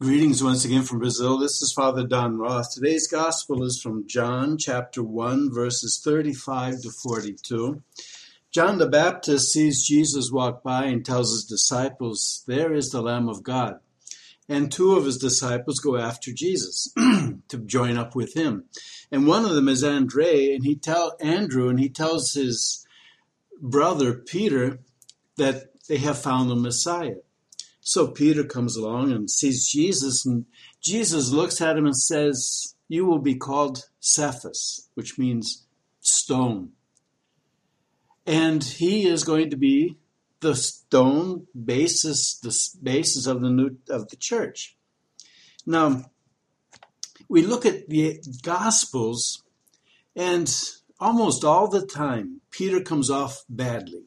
Greetings once again from Brazil. This is Father Don Roth. Today's gospel is from John chapter 1, verses 35 to 42. John the Baptist sees Jesus walk by and tells his disciples, There is the Lamb of God. And two of his disciples go after Jesus to join up with him. And one of them is Andre, and he tell Andrew, and he tells his brother Peter that they have found the Messiah. So Peter comes along and sees Jesus, and Jesus looks at him and says, You will be called Cephas, which means stone. And he is going to be the stone basis, the basis of the new of the church. Now, we look at the Gospels, and almost all the time, Peter comes off badly.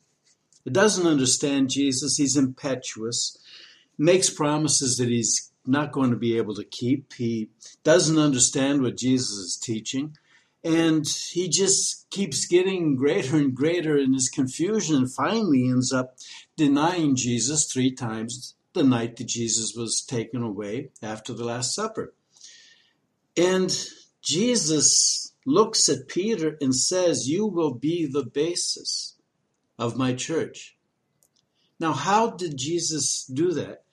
He doesn't understand Jesus. He's impetuous makes promises that he's not going to be able to keep. He doesn't understand what Jesus is teaching. And he just keeps getting greater and greater in his confusion and finally ends up denying Jesus three times the night that Jesus was taken away after the Last Supper. And Jesus looks at Peter and says, You will be the basis of my church. Now, how did Jesus do that?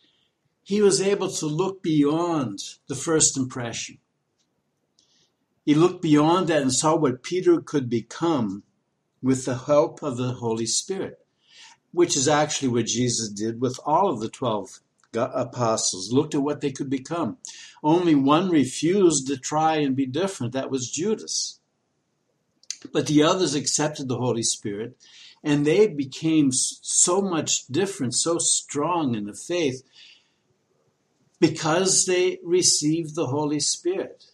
He was able to look beyond the first impression. He looked beyond that and saw what Peter could become with the help of the Holy Spirit, which is actually what Jesus did with all of the 12 apostles, looked at what they could become. Only one refused to try and be different. That was Judas. But the others accepted the Holy Spirit and they became so much different, so strong in the faith because they received the Holy Spirit.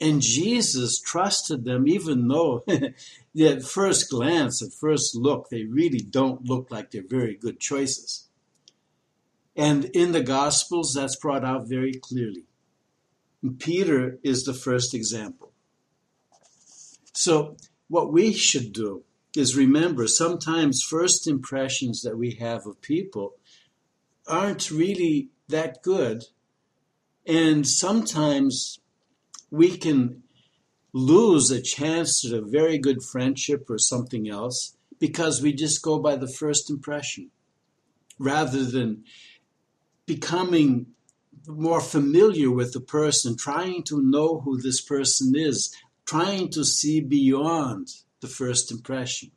And Jesus trusted them, even though at first glance, at first look, they really don't look like they're very good choices. And in the Gospels, that's brought out very clearly. Peter is the first example. So, what we should do is remember sometimes first impressions that we have of people aren't really that good. And sometimes we can lose a chance at a very good friendship or something else because we just go by the first impression rather than becoming more familiar with the person, trying to know who this person is, trying to see beyond the first impression.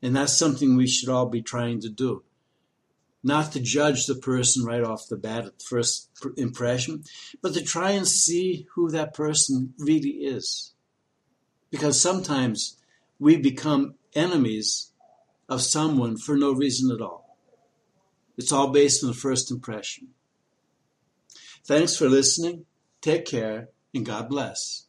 And that's something we should all be trying to do not to judge the person right off the bat at first impression, but to try and see who that person really is. Because sometimes we become enemies of someone for no reason at all. It's all based on the first impression. Thanks for listening. Take care and God bless.